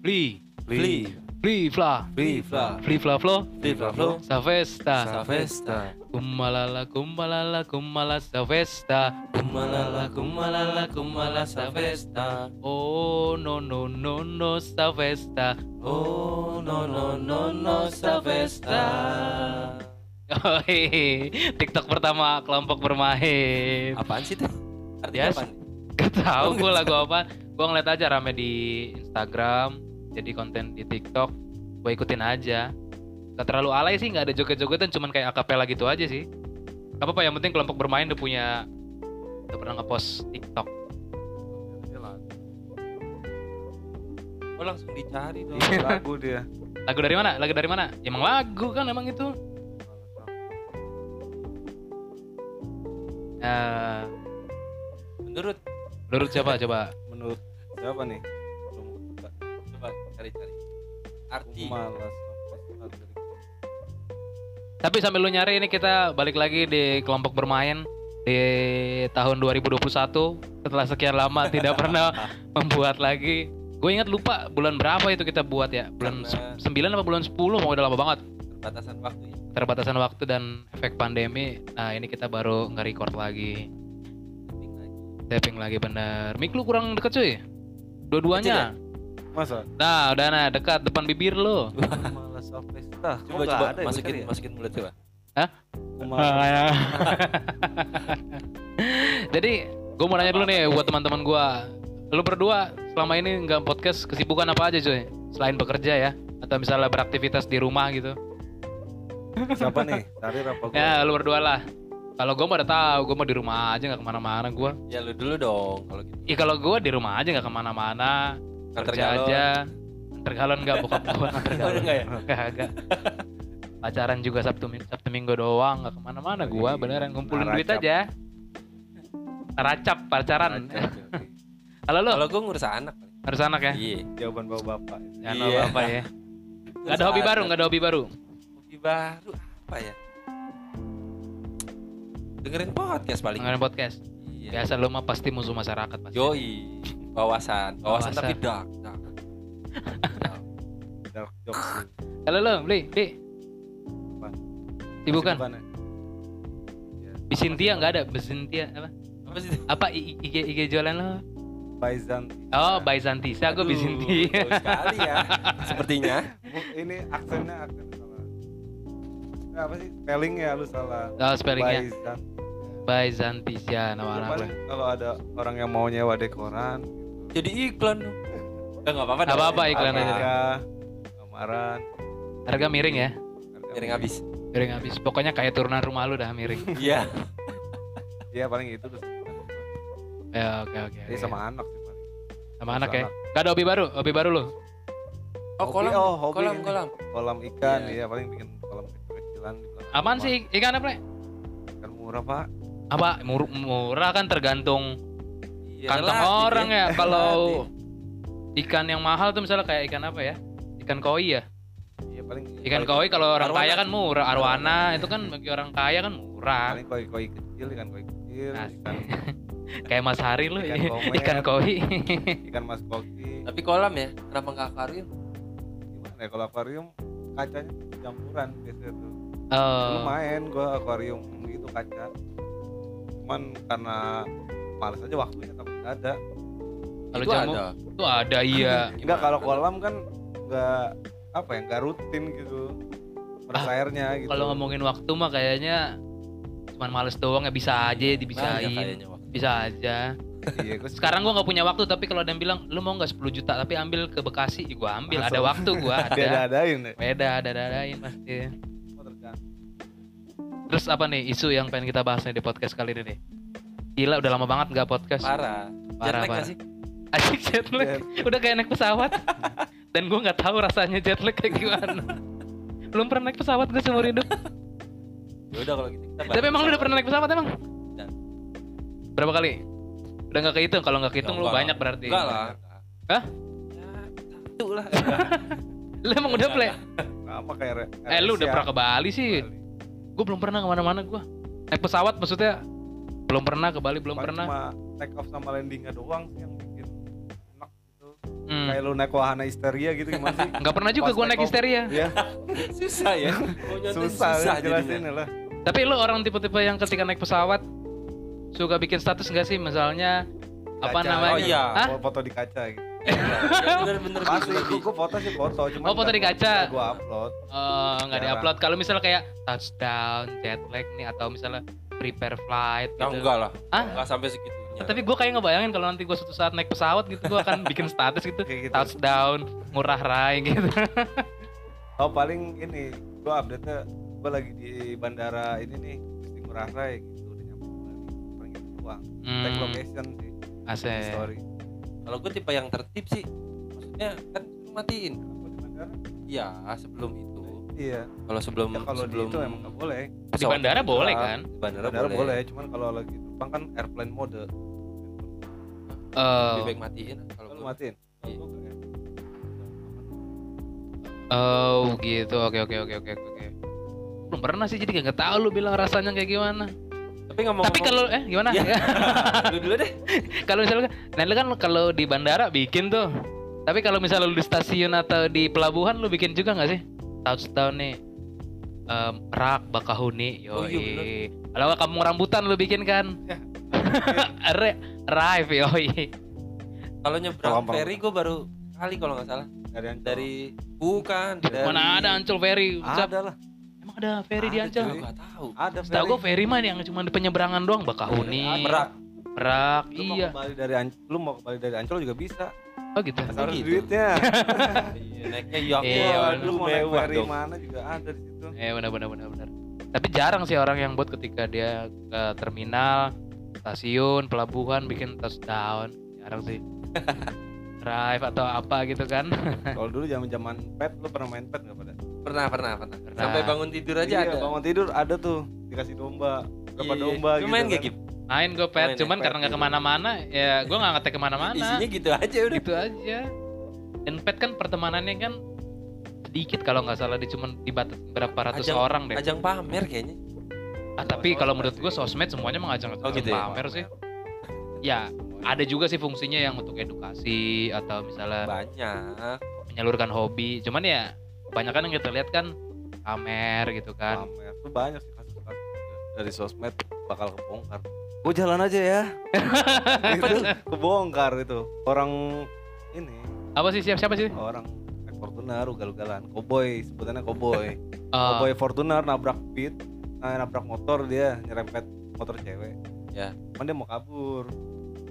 Fli, Fli, Fli, Fla, Fli, Fla, Fli, Fla, Flo, Fli, Fla, Flo, Savesta, Savesta, Kumalala, kumalala, kumala, Savesta, Kumalala, kumalala, kumala, Savesta. Oh, no, no, no, no, Savesta. Oh, no, no, no, no, Savesta. Oh, hehehe. TikTok pertama kelompok bermain. Apaan sih tuh? Artinya Yes. apaan? Gak tau Oh, gue lagu apa. Gue ngeliat aja rame di Instagram, jadi konten di TikTok. Gue ikutin aja. Gak terlalu alay sih, nggak ada joget-jogetan, cuman kayak akapela gitu aja sih. Gak apa-apa, yang penting kelompok bermain udah punya, udah pernah ngepost TikTok. Oh langsung dicari dong. lagu dia Lagu dari mana? Lagu dari mana? Ya, emang lagu kan emang itu. Eh, Menurut menurut siapa coba? menurut siapa nih cari-cari. Arti. malas Tapi sambil lu nyari ini kita balik lagi di kelompok bermain di tahun 2021 setelah sekian lama tidak pernah membuat lagi. Gue ingat lupa bulan berapa itu kita buat ya. Bulan Karena- se- 9 apa bulan 10 mau udah lama banget. Terbatasan waktu ya. Terbatasan waktu dan efek pandemi. Nah, ini kita baru nge-record lagi. Penting lagi. Tapping lagi bener. Mik lu kurang deket cuy. Dua-duanya. Masa Nah, udah nah dekat depan bibir lu. malas Avesta Kok Coba coba ada ya, masukin ya? masukin mulut coba. Malas. Jadi gue mau nanya dulu nih buat teman-teman gue. Lu berdua selama ini nggak podcast kesibukan apa aja cuy? Selain bekerja ya? Atau misalnya beraktivitas di rumah gitu? siapa nih Sarir apa gua Ya lu berdua lah. Kalau gue mah udah tahu, gue mau di rumah aja nggak ke mana-mana gue. Ya lu dulu dong kalau gitu. Ih kalau gue di rumah aja nggak ke mana-mana, Kantor kerja galon. aja. Tergalon nggak bokap gue. Oh, enggak ya? Kagak. Pacaran juga Sabtu Sabtu Minggu doang, nggak ke mana-mana gue. Beneran ngumpulin duit Naracap. aja. Racap pacaran. Halo lu, Kalau gue ngurus anak. harus anak ya? Iya. jawaban bawa bapak Jangan Iya. apa ya. Gak Ngurus ada hobi baru, gak ada hobi baru. Hobi baru apa ya? Dengerin podcast paling. Dengerin podcast. Iya. Biasa lu mah pasti musuh masyarakat pasti. Yoi. Wawasan. Wawasan tapi dark. dark. dark jokes sih. Halo lu, beli, beli. Apa? Sibuk kan? Kesibukannya? Ya. Bisintia nggak ada, Bisintia apa? Apa sih? Apa IG IG jualan lo? Baizan Oh, Byzantisa, gue Aduh, Bisintia. jauh sekali ya. Sepertinya. Ini aksennya aksen salah Eh, apa sih spelling ya lu salah Oh, spellingnya Baizan Byzantisia nama Ya, anak gue. kalau ada orang yang mau nyewa dekoran Jadi iklan. Eh enggak apa-apa. Nggak dong. apa-apa, iklan aja. harga kamaran Harga miring ya, harga Miring habis. miring habis. Pokoknya kayak turunan rumah lu dah miring. Iya. iya paling itu terus ya, oke oke. Ini oke. sama anak sih paling Sama anak ya. Gak ada hobi baru, hobi baru lu. Oh, Hobi- kolam. oh, hobi kolam, ini. kolam. kolam ikan Iya. iya paling bikin kolam kecil-kecilan di belakang Apaan rumah. sih ikan apa? Ikan murah pak Apa mur- murah kan tergantung Iya, kantong relatif orang ya. Kalau ikan yang mahal tuh misalnya kayak ikan apa ya? Ikan koi ya. iya paling Ikan koi kalau orang arwana. kaya kan murah. Arwana Arwana. itu kan bagi orang kaya kan murah. paling koi koi kecil ikan koi kecil Asik. ikan Kayak Mas Hari lu Ikan komer. ikan koi. ikan mas koki Tapi kolam ya, kenapa nggak akuarium? gimana ya kalau akuarium kacanya campuran biasanya tuh Oh. lumayan gua akuarium gitu kaca cuman karena males aja waktunya takut ada Kalau Itu jamu ada. itu ada iya. enggak kalau kolam kan nggak apa ya nggak rutin gitu proses airnya gitu Kalau ngomongin waktu mah kayaknya cuman males doang ya bisa aja dibisain. waktu. Bisa aja. iya gua Sekarang gua nggak punya waktu tapi kalau ada yang bilang lu mau nggak 10 juta tapi ambil ke Bekasi, ya gua ambil. Ada Masa? waktu gua ada ada. adain deh Beda ada adain pasti. Terus apa nih isu yang pengen kita bahas nih di podcast kali ini nih? Gila udah lama banget nggak podcast. Parah. Parah, Jet lag nggak parah. sih? Asik jet lag. Udah kayak naik pesawat. Dan gua nggak tahu rasanya jet lag kayak gimana. Belum pernah naik pesawat gue seumur hidup. Ya udah kalau gitu kita Tapi emang lu udah pernah naik pesawat emang? Udah. Berapa kali? Udah nggak kehitung. Kalau nggak kehitung lu banyak berarti. Enggak lah. Hah? Ya, satu lah. Lu emang udah play? apa kayak Eh lu udah pernah ke Bali sih? Gue belum pernah ke mana-mana gue. Naik pesawat maksudnya belum pernah ke Bali belum Paling pernah. cuma take off sama landingnya doang sih yang bikin enak gitu Hmm. kayak lu naik wahana histeria gitu gimana sih Nggak pernah juga gue naik histeria. Iya susah ya susah, susah jelasin jadinya lah Tapi lu orang tipe-tipe yang ketika naik pesawat suka bikin status nggak sih? Misalnya apa Kaca. namanya? Oh, iya. Hah? foto di kaca gitu ya, bener-bener pasti gitu, gua, gua foto sih foto cuman Oh, foto di kaca. gua- gua upload Oh, nggak Jarang. diupload. Kalau misalnya kayak touchdown, jet lag nih atau misalnya prepare flight Ya, gitu. enggak lah. Ah? enggak sampai segitunya. Tapi gue kayak ngebayangin kalau nanti gue suatu saat naik pesawat gitu, gue akan bikin status gitu, gitu. Touchdown, murah rai gitu. oh paling ini gua update nya gua lagi di bandara ini nih Gusti Ngurah Rai gitu udah nyampe paling doang tag Hmm, location sih. Di asik. story. Kalau gue tipe yang tertib sih maksudnya kan matiin. Apa di bandara? Iya sebelum itu iya kalau sebelum ya kalau di sebelum itu emang nggak boleh Di bandara boleh kan? di bandara, bandara boleh, boleh cuman kalau lagi terbang kan airplane mode Oh, lebih baik matiin kalau lu gua. matiin Iya. Oh gitu. Oke oke oke oke oke. Belum pernah sih jadi nggak tahu lu bilang rasanya kayak gimana. tapi ngomong Tapi kalau eh gimana? Iya. lu dulu deh kalau misalnya nah lu kan kalau di bandara bikin tuh. Tapi kalau misalnya lu di stasiun atau di pelabuhan lu bikin juga nggak sih? Touchdown nih. Em, rak Bakahuni Oh, iya, yoi. Kalau kampung rambutan lu bikin kan? Re Arrive yoi. kalau nyebrang ferry gue baru kali kalau nggak salah dari Ancol. dari bukan dari Mana ada Ancol ferry? Ada lah Emang ada ferry di Ada, Ancol? cuy. nggak tahu ada Setahu gue ferry mah yang cuma di penyeberangan doang Bakahuni, merak Merak, lu mau iya. ke Bali dari Ancol lu mau ke Bali dari Ancol juga bisa Oh gitu. ada gitu. duitnya iya naiknya yacht Iya, Wah, bener. lu mau naik dong mana juga ada di situ Eh benar benar benar benar. Tapi jarang sih orang yang buat ketika dia ke terminal, stasiun, pelabuhan bikin touchdown. Jarang sih. Drive atau apa gitu kan. kalau dulu zaman zaman pet lu pernah main pet nggak pada pernah pernah pernah Pernah. sampai bangun tidur aja Iya, ada bangun tidur ada tuh dikasih domba berapa Iya, domba lu gitu main kan. gak Gip? Main gue pet, Main cuman pet karena nggak ke mana-mana, ya gue nggak ngetek ke mana-mana. isinya gitu aja udah Gitu aja. Dan pet kan pertemanannya kan sedikit kalau nggak salah, di cuma dibatasi berapa ratus Ajang- orang deh. ajang pamer kayaknya Ah, tapi kalau menurut gue sosmed semuanya mengajang Oh, gitu ya? pamer sih. Ya, ada juga sih fungsinya yang untuk edukasi atau misalnya banyak menyalurkan hobi. Cuman ya kebanyakan yang kita lihat kan pamer gitu kan. pamer tuh banyak sih kasus-kasus dari sosmed bakal kebongkar gue jalan aja ya. Itu kebongkar itu. Orang ini. Apa sih? Siapa siapa sih? orang Fortuner ugal-ugalan. Koboi sebutannya koboi Oh, koboi Fortuner nabrak pit nah, nabrak motor dia nyerempet motor cewek. Ya. Cuman dia mau kabur.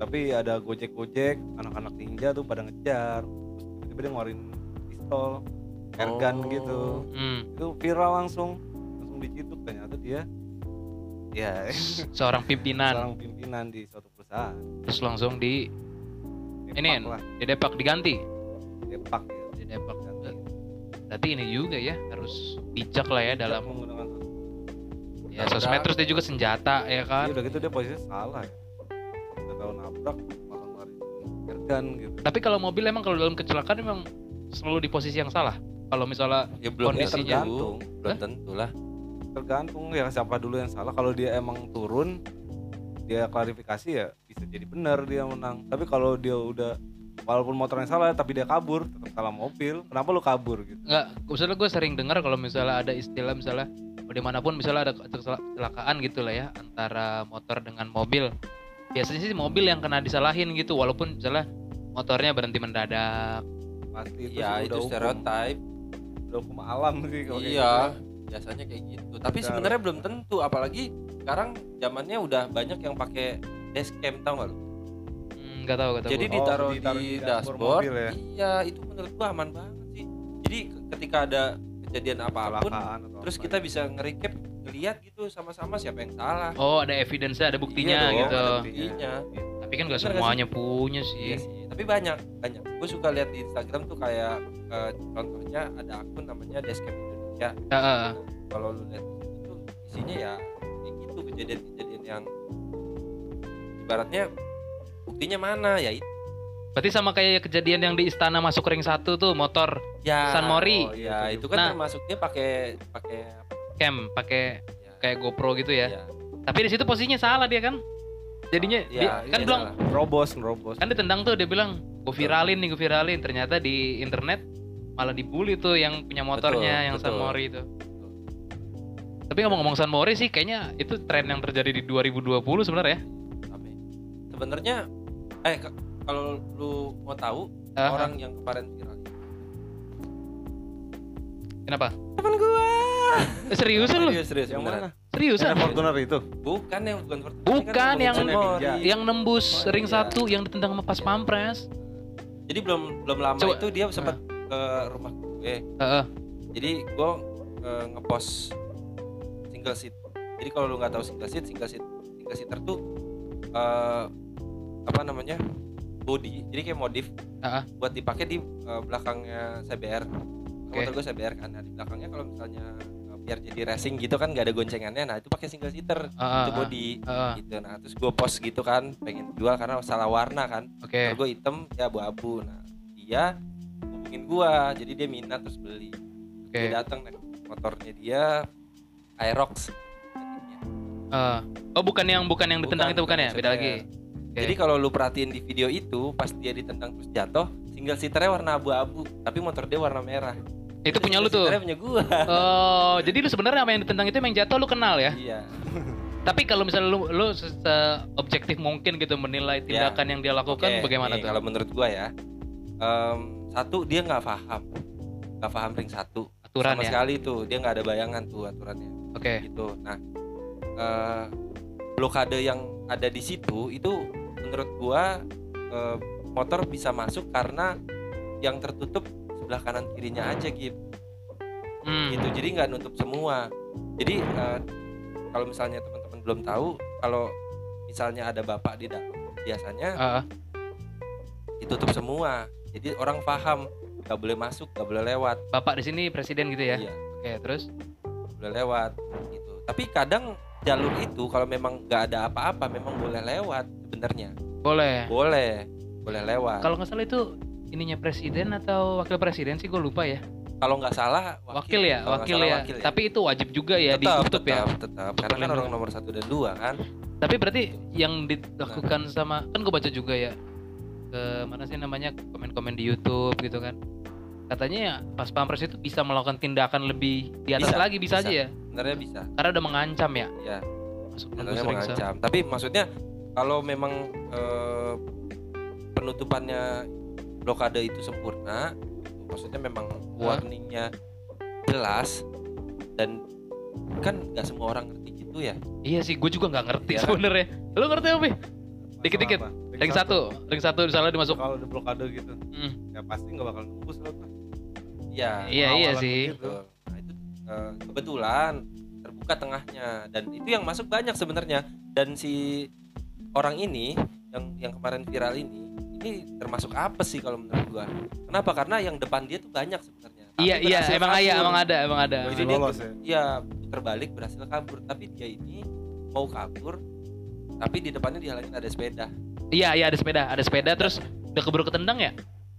Tapi ada gojek gojek anak-anak ninja tuh pada ngejar. Tiba-tiba dia ngeluarin pistol airgun Oh. gitu. Hmm, itu viral langsung. Langsung diciduk ternyata dia ya seorang pimpinan seorang pimpinan di suatu perusahaan terus langsung di Ini, Depak lah didepak diganti. depak ya Didepak. Ganti. Berarti ini juga ya harus bijak lah ya dalam menggunakan ya sosmed terus dia juga senjata ya Iya, kan. udah gitu dia posisinya salah ya udah tahu nabrak malah airgun gitu Tapi kalau mobil emang kalau dalam kecelakaan emang selalu di posisi yang salah. Kalau misalnya ya belum Kondisinya. tentu belum tentu lah tergantung ya siapa dulu yang salah. Kalau dia emang turun dia klarifikasi ya bisa jadi benar dia menang. Tapi kalau dia udah walaupun motornya salah tapi dia kabur tetap salah mobil kenapa lu kabur gitu? Nggak misalnya gue sering dengar kalau misalnya ada istilah misalnya di mana pun misalnya ada kecela- kecelakaan gitu lah ya antara motor dengan mobil. Biasanya sih mobil yang kena disalahin gitu walaupun misalnya motornya berhenti mendadak. Pasti itu ya itu stereotype. Udah hukum alam sih kalau kayak iya. gitu. Biasanya kayak gitu. Tapi sebenarnya belum tentu apalagi sekarang zamannya udah banyak yang pakai dashcam tau gak lu? Hmm, nggak tahu nggak tahu. Jadi gua. ditaruh, ditaruh di, di dashboard mobil ya? iya itu menurut gua aman banget sih. Jadi ke- ketika ada kejadian apa pun terus apa kita ya. bisa nge-recap ngeliat gitu sama-sama siapa yang salah. Oh ada evidence ada buktinya Iya dong, gitu. ada buktinya. Tapi kan nggak semuanya punya sih. Iya sih tapi banyak banyak. Gue suka lihat di Instagram tuh kayak eh, contohnya ada akun namanya Dashcam Indonesia Heeh. kalau lu lihat tuh isinya ya kayak gitu kejadian-kejadian yang ibaratnya buktinya mana ya itu berarti sama kayak kejadian yang di istana masuk ring satu tuh motor ya San Mori. oh, ya itu kan Nah. termasuk dia pakai pakai cam pakai ya, kayak GoPro gitu ya ya. tapi di situ posisinya salah dia kan jadinya Ya, dia kan iya bilang salah. nerobos nerobos kan ditendang tuh dia bilang gue viralin nih gue viralin ternyata di internet malah dibully tuh yang punya motornya Betul, yang betul. San Mori itu tapi ngomong-ngomong San Mori sih kayaknya itu tren yang terjadi di 2020 sebenarnya Rame. sebenarnya eh kalau lu mau tahu Ah, orang yang kemarin viral kenapa teman gua Eh, seriusan lu serius serius Yang beneran. mana? seriusan Yang Fortuner itu. bukan yang bukan Fortuner, Bukan, kan yang- San Mori. yang nembus Oh, ring iya. satu yang ditendang sama pas pampres jadi belum belum lama Coba. itu dia sempat ke rumah gue Heeh. jadi gue eh, ngepost single seat. Jadi kalau lu nggak tahu single seat single seat single seater tuh eh, apa namanya body. Jadi kayak modif Ah. buat dipakai di eh, belakangnya CBR Oke. motor gue CBR kan. Nah di belakangnya kalau misalnya eh, biar jadi racing gitu kan nggak ada goncengannya nah itu pakai single seater Heeh, itu body heeh. gitu. Nah terus gue post gitu kan pengen jual karena salah warna kan. Motor gue hitam ya abu-abu. Nah dia gua. Jadi dia minat terus beli. Oke. dia datang naik motornya dia Aerox. Eh, oh bukan yang bukan yang ditendang Bukan, itu bukan bukan ya beda lagi. Oke. jadi kalau lu perhatiin di video itu pas dia ditendang terus jatuh single seaternya warna abu-abu tapi motor dia warna merah. Itu punya lu tuh? punya gua. Oh jadi lu sebenarnya sama yang ditendang itu yang jatuh lu kenal ya? Iya. Tapi kalau misalnya lu lu objektif mungkin gitu menilai Ya. tindakan yang dia lakukan Oke, bagaimana nih, tuh? kalau menurut gua ya em, satu dia nggak paham nggak paham ring satu Aturan sama ya. sekali tuh dia nggak ada bayangan tuh aturannya Oke. gitu. Nah, eh, blokade yang ada di situ itu menurut gua eh, motor bisa masuk karena yang tertutup sebelah kanan kirinya aja gitu. Hmm. Gitu. Jadi nggak nutup semua. Jadi eh, kalau misalnya teman-teman belum tahu, kalau misalnya ada bapak di dalam, biasanya Ah, ditutup semua. Jadi orang paham nggak boleh masuk, nggak boleh lewat. Bapak di sini presiden gitu ya? Iya. Oke, terus? boleh lewat gitu tapi kadang jalur itu kalau memang nggak ada apa-apa memang boleh lewat sebenarnya Boleh. boleh boleh lewat Kalau nggak salah itu ininya presiden atau wakil presiden sih gue lupa ya. kalau nggak salah Wakil, ya, Kalau nggak wakil, salah ya. Tapi itu wajib juga ya tetap, ditutup ya. tetap, tetap. karena kan orang nomor satu dan dua kan Tapi berarti yang dilakukan sama kan gue baca juga ya ke mana sih namanya komen-komen di YouTube gitu kan. Katanya ya pas pampres itu bisa melakukan tindakan lebih di atas Bisa, lagi bisa, bisa. aja ya. sebenarnya bisa Karena udah mengancam ya. ya sebenarnya mengancam tapi maksudnya kalau memang eh, penutupannya blokade itu sempurna maksudnya memang warningnya jelas dan kan nggak semua orang ngerti gitu ya Iya sih, gue juga nggak ngerti Iya. sebenarnya. Lu ngerti apa? Dikit-dikit. Apa? Ring satu, ring satu misalnya dimasuk. Kalau ada blokade gitu, Hmm. ya pasti nggak bakal nembus lah tuh. Iya, Iya iya awalan sih. betul. Nah itu eh, kebetulan terbuka tengahnya dan itu yang masuk banyak sebenarnya dan si orang ini yang yang kemarin viral ini ini termasuk apa sih kalau menurut gua? Kenapa? Karena yang depan dia tuh banyak sebenarnya. Iya iya, emang iya, kabur. emang ada, emang ada. Jadi dia ya. Iya, terbalik berhasil kabur, tapi dia ini mau kabur tapi di depannya dihalangin ada sepeda Iya iya ada sepeda, ada sepeda terus udah keburu ketendang ya?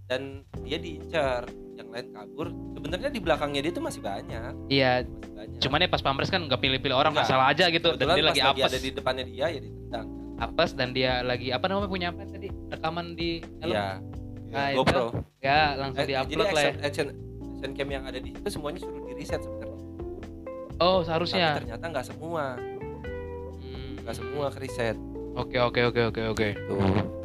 dan dia diincar yang lain kabur sebenarnya di belakangnya dia tuh masih banyak Iya, masih banyak cuman ya pas pampres kan nggak pilih-pilih orang Nggak. salah aja gitu dan dia lagi lagi apes. ada di depannya dia ya ditendang Apes dan dia lagi apa namanya punya apa tadi? Rekaman di helm. iya Nah, itu GoPro Ya, langsung Eh, jadi di-upload lah ya. action, action action cam yang ada di situ semuanya suruh di reset sebenarnya Oh, tapi seharusnya. ternyata nggak semua Hmm. nggak semua ke reset Oke, oke, oke, oke, oke. tuh